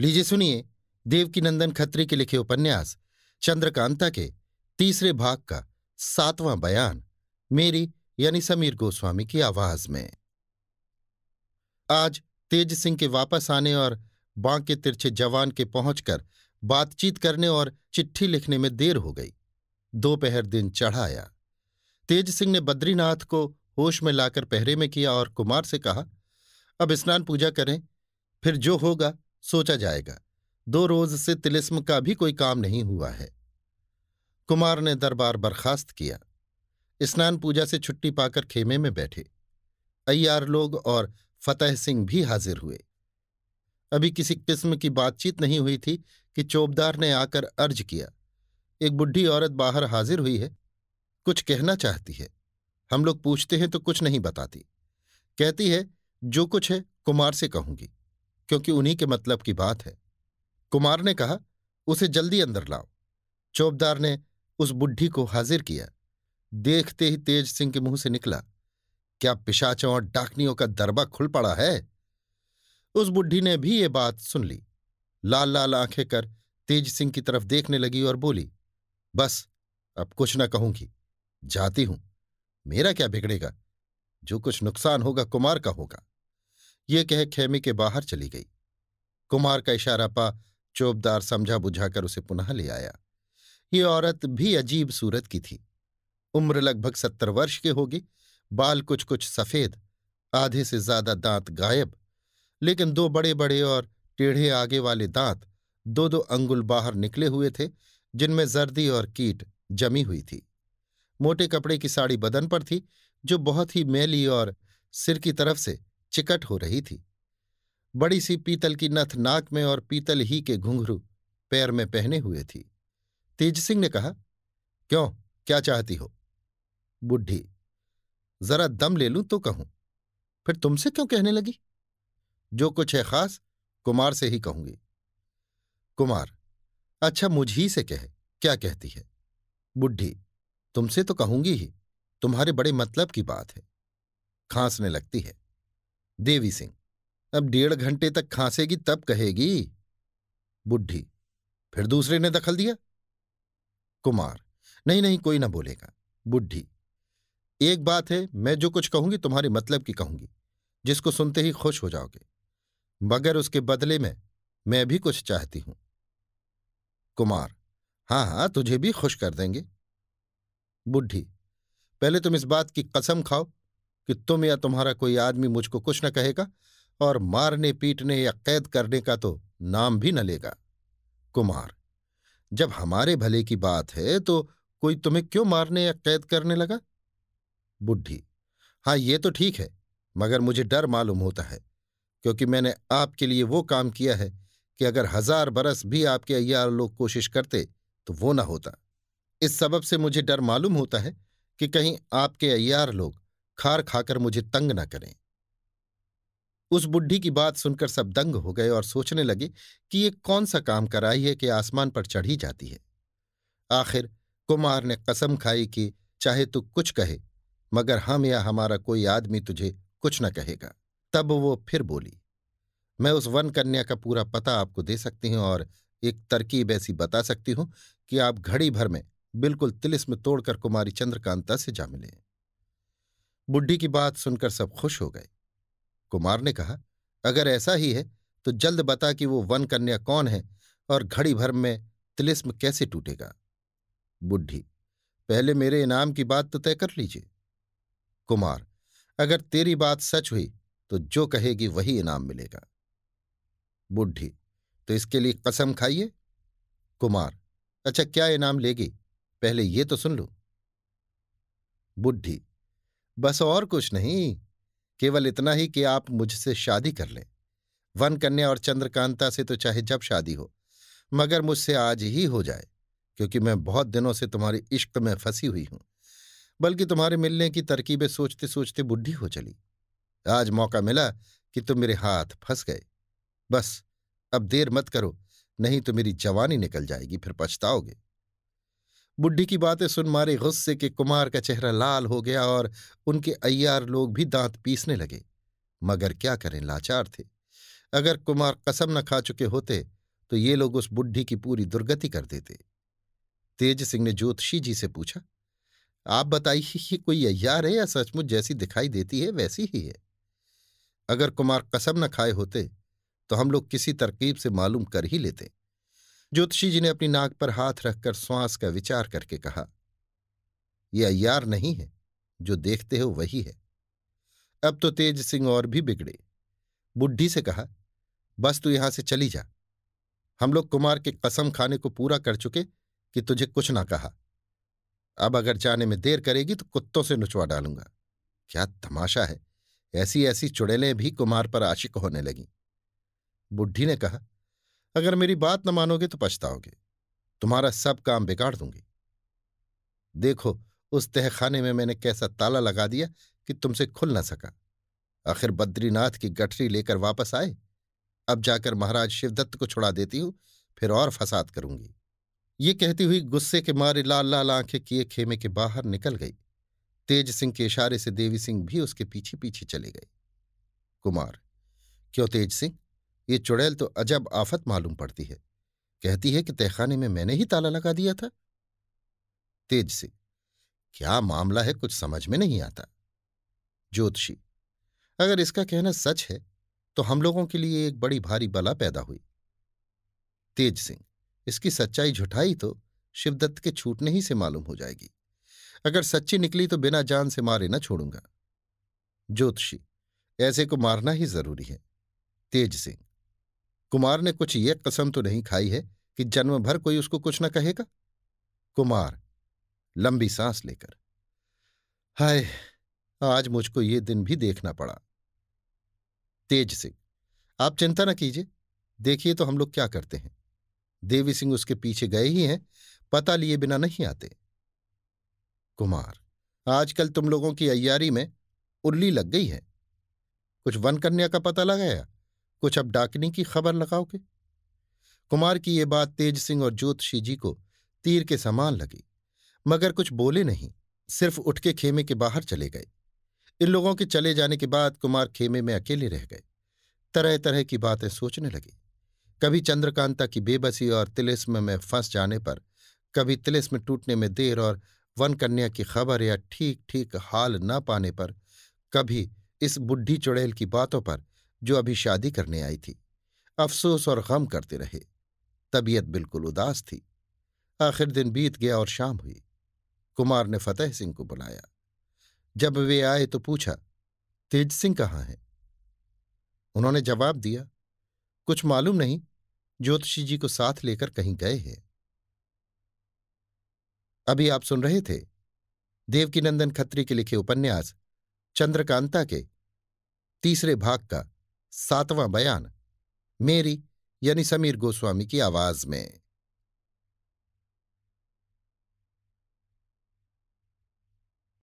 लीजिए सुनिए देवकीनंदन खत्री के लिखे उपन्यास, चंद्रकांता के तीसरे भाग का सातवां बयान, मेरी यानी समीर गोस्वामी की आवाज़ में। आज तेज सिंह के वापस आने और बांके तिरछे जवान के पहुंचकर बातचीत करने और चिट्ठी लिखने में देर हो गई। दोपहर दिन चढ़ाया। तेज सिंह ने बद्रीनाथ को होश में लाकर पहरे में किया और कुमार से कहा, अब स्नान पूजा करें, फिर जो होगा सोचा जाएगा। दो रोज से तिलिस्म का भी कोई काम नहीं हुआ है। कुमार ने दरबार बर्खास्त किया। स्नान पूजा से छुट्टी पाकर खेमे में बैठे। अय्यार लोग और फतेह सिंह भी हाजिर हुए। अभी किसी किस्म की बातचीत नहीं हुई थी कि चौबदार ने आकर अर्ज़ किया, एक बुढ़ी औरत बाहर हाजिर हुई है, कुछ कहना चाहती है। हम लोग पूछते हैं तो कुछ नहीं बताती। कहती है, जो कुछ है कुमार से कहूँगी। क्योंकि उन्हीं के मतलब की बात है। कुमार ने कहा, उसे जल्दी अंदर लाओ। चौबदार ने उस बुढ़ी को हाजिर किया। देखते ही तेज सिंह के मुँह से निकला, क्या पिशाचों और डाकनियों का दरबा खुल पड़ा है? उस बुढ़ी ने भी ये बात सुन ली। लाल लाल आँखें कर तेज सिंह की तरफ़ देखने लगी और बोली, बस, अब कुछ न कहूँगी। जाती हूँ। मेरा क्या बिगड़ेगा? जो कुछ नुकसान होगा कुमार का होगा। ये कह खेमे के बाहर चली गई। कुमार का इशारा पा चोबदार समझा बुझाकर उसे पुनः ले आया। ये औरत भी अजीब सूरत की थी। उम्र लगभग सत्तर वर्ष के होगी, बाल कुछ कुछ सफ़ेद, आधे से ज़्यादा दांत गायब, लेकिन दो बड़े बड़े और टेढ़े आगे वाले दांत दो दो अंगुल बाहर निकले हुए थे, जिनमें जर्दी और कीट जमी हुई थी। मोटे कपड़े की साड़ी बदन पर थी, जो बहुत ही मैली और सिर की तरफ़ से चिकट हो रही थी। बड़ी सी पीतल की नथ नाक में और पीतल ही के घुंघरू पैर में पहने हुए थी। तेज सिंह ने कहा, क्यों? क्या चाहती हो? बुढ़ी। जरा दम ले लूँ तो कहूँ। फिर तुमसे क्यों कहने लगी? जो कुछ है खास, कुमार से ही कहूँगी। कुमार अच्छा मुझ ही से कहे, क्या कहती है? बुढ़ी, तुमसे तो कहूँगी ही, तुम्हारे बड़े मतलब की बात है। खांसने लगती है। देवी सिंह। अब डेढ़ घंटे तक खांसेगी, तब कहेगी, बुढ़ी, फिर दूसरे ने दखल दिया? कुमार, नहीं नहीं, कोई ना बोलेगा। बुढ़ी, एक बात है, मैं जो कुछ कहूँगी, तुम्हारे मतलब की कहूँगी। जिसको सुनते ही खुश हो जाओगे। मगर उसके बदले में, मैं भी कुछ चाहती हूँ। कुमार, हाँ हाँ, तुझे भी खुश कर देंगे। बुढ़ी, पहले तुम इस बात की कसम खाओ कि तुम या तुम्हारा कोई आदमी मुझको कुछ न कहेगा और मारने, पीटने या कैद करने का तो नाम भी न लेगा। कुमार, जब हमारे भले की बात है तो कोई तुम्हें क्यों मारने या कैद करने लगा? बुढ़ी हाँ ये तो ठीक है, मगर मुझे डर मालूम होता है, क्योंकि मैंने आपके लिए वो काम किया है कि अगर हज़ार बरस भी आपके अयार लोग कोशिश करते तो वो ना होता। इस सबब से मुझे डर मालूम होता है कि कहीं आपके अयार लोग खार खाकर मुझे तंग न करें। उस बुढ़ी की बात सुनकर सब दंग हो गए और सोचने लगे कि ये कौन सा काम कराई है कि आसमान पर चढ़ी जाती है। आखिर कुमार ने कसम खाई कि चाहे तू कुछ कहे, मगर हम या हमारा कोई आदमी तुझे कुछ न कहेगा। तब वो फिर बोली, मैं उस वन कन्या का पूरा पता आपको दे सकती हूँ और एक तरकीब ऐसी बता सकती हूँ कि आप घड़ी भर में बिल्कुल तिलिस्म तोड़कर कुमारी चंद्रकांता से जा मिले बुढ़ी की बात सुनकर सब खुश हो गए। कुमार ने कहा, अगर ऐसा ही है तो जल्द बता कि वो वन कन्या कौन है और घड़ी भर में तिलिस्म कैसे टूटेगा? बुढ़ी पहले मेरे इनाम की बात तो तय कर लीजिए। कुमार, अगर तेरी बात सच हुई तो जो कहेगी वही इनाम मिलेगा। बुढ़ी तो इसके लिए कसम खाइए? कुमार अच्छा क्या इनाम लेगी? पहले ये तो सुन लो। बुढ़ी बस और कुछ नहीं, केवल इतना ही कि आप मुझसे शादी कर लें। वन कन्या और चंद्रकांता से तो चाहे जब शादी हो, मगर मुझसे आज ही हो जाए, क्योंकि मैं बहुत दिनों से तुम्हारी इश्क में फंसी हुई हूँ, बल्कि तुम्हारे मिलने की तरकीबें सोचते सोचते बुढ़ी हो चली। आज मौका मिला कि तुम मेरे हाथ फंस गए। बस, अब देर मत करो, नहीं तो मेरी जवानी निकल जाएगी, फिर पछताओगे। बुढ़ी की बातें सुन मारे गुस्से के कुमार का चेहरा लाल हो गया और उनके अय्यार लोग भी दांत पीसने लगे। मगर क्या करें, लाचार थे। अगर कुमार कसम न खा चुके होते तो ये लोग उस बुढ़ी की पूरी दुर्गति कर देते। तेज सिंह ने ज्योतिषी जी से पूछा, आप बताइए, ये कोई अय्यार है या सचमुच जैसी दिखाई देती है, वैसी ही है? अगर कुमार कसम न खाए होते तो हम लोग किसी तरकीब से मालूम कर ही लेते। ज्योतिषी जी ने अपनी नाक पर हाथ रखकर श्वास का विचार करके कहा यह अय्यार नहीं है, जो देखते हो वही है। अब तो तेज सिंह और भी बिगड़े। बुढ़ी से कहा, बस तू यहाँ से चली जा। हम लोग कुमार के कसम खाने को पूरा कर चुके कि तुझे कुछ ना कहा। अब अगर जाने में देर करेगी तो कुत्तों से नुचवा डालूँगा। क्या तमाशा है ऐसी ऐसी चुड़ैलें भी कुमार पर आशिक होने लगी। बुढ़ी ने कहा अगर मेरी बात न मानोगे तो पछताओगे। तुम्हारा सब काम बिगाड़ दूँगी। देखो, उस तहखाने में मैंने कैसा ताला लगा दिया कि तुमसे खुल न सका। आखिर बद्रीनाथ की गठरी लेकर वापस आए? अब जाकर महाराज शिवदत्त को छुड़ा देती हूँ, फिर और फसाद करूँगी। ये कहती हुई गुस्से के मारे लाल लाल आँखें किए खेमे के बाहर निकल गई। तेज सिंह के इशारे से देवी सिंह भी उसके पीछे पीछे चले गए। कुमार, क्यों तेज सिंह? ये चुड़ैल तो अजब आफत मालूम पड़ती है। कहती है कि तहखाने में मैंने ही ताला लगा दिया था। तेज सिंह क्या मामला है कुछ समझ में नहीं आता? ज्योतिषी, अगर इसका कहना सच है तो हम लोगों के लिए एक बड़ी भारी बला पैदा हुई। तेज सिंह, इसकी सच्चाई झुठाई तो शिवदत्त के छूटने ही से मालूम हो जाएगी। अगर सच्ची निकली तो बिना जान से मारे न छोड़ूँगा। ज्योतिषी, ऐसे को मारना ही ज़रूरी है। तेज सिंह कुमार ने कुछ ये कसम तो नहीं खाई है कि जन्म भर कोई उसको कुछ न कहेगा? कुमार, लंबी सांस लेकर, हाय, आज मुझको ये दिन भी देखना पड़ा। तेज सिंह, आप चिंता न कीजिए, देखिए तो हम लोग क्या करते हैं। देवी सिंह उसके पीछे गए ही हैं, पता लिए बिना नहीं आते। कुमार, आजकल तुम लोगों की अय्यारी में उल्ली लग गई है। कुछ वन कन्या का पता लगाया? कुछ अब डाकनी की खबर लगाओगे? कुमार की ये बात तेज सिंह और ज्योतिषी जी को तीर के समान लगी, मगर कुछ बोले नहीं, सिर्फ़ उठ के खेमे के बाहर चले गए। इन लोगों के चले जाने के बाद कुमार खेमे में अकेले रह गए। तरह तरह की बातें सोचने लगे। कभी चंद्रकांता की बेबसी और तिलिस्म में फंस जाने पर, कभी तिलिस्म टूटने में देर और वन कन्या की खबर या ठीक ठीक हाल न पाने पर, कभी इस बुढ़ी चुड़ैल की बातों पर जो अभी शादी करने आई थी। अफसोस और गम करते रहे। तबीयत बिल्कुल उदास थी। आखिर दिन बीत गया और शाम हुई। कुमार ने फतेह सिंह को बुलाया। जब वे आए तो पूछा, तेज सिंह कहाँ है? उन्होंने जवाब दिया, कुछ मालूम नहीं, ज्योतिषी जी को साथ लेकर कहीं गए हैं। अभी आप सुन रहे थे देवकीनंदन खत्री के लिखे उपन्यास चंद्रकांता के तीसरे भाग का सातवां बयान मेरी यानी समीर गोस्वामी की आवाज़ में।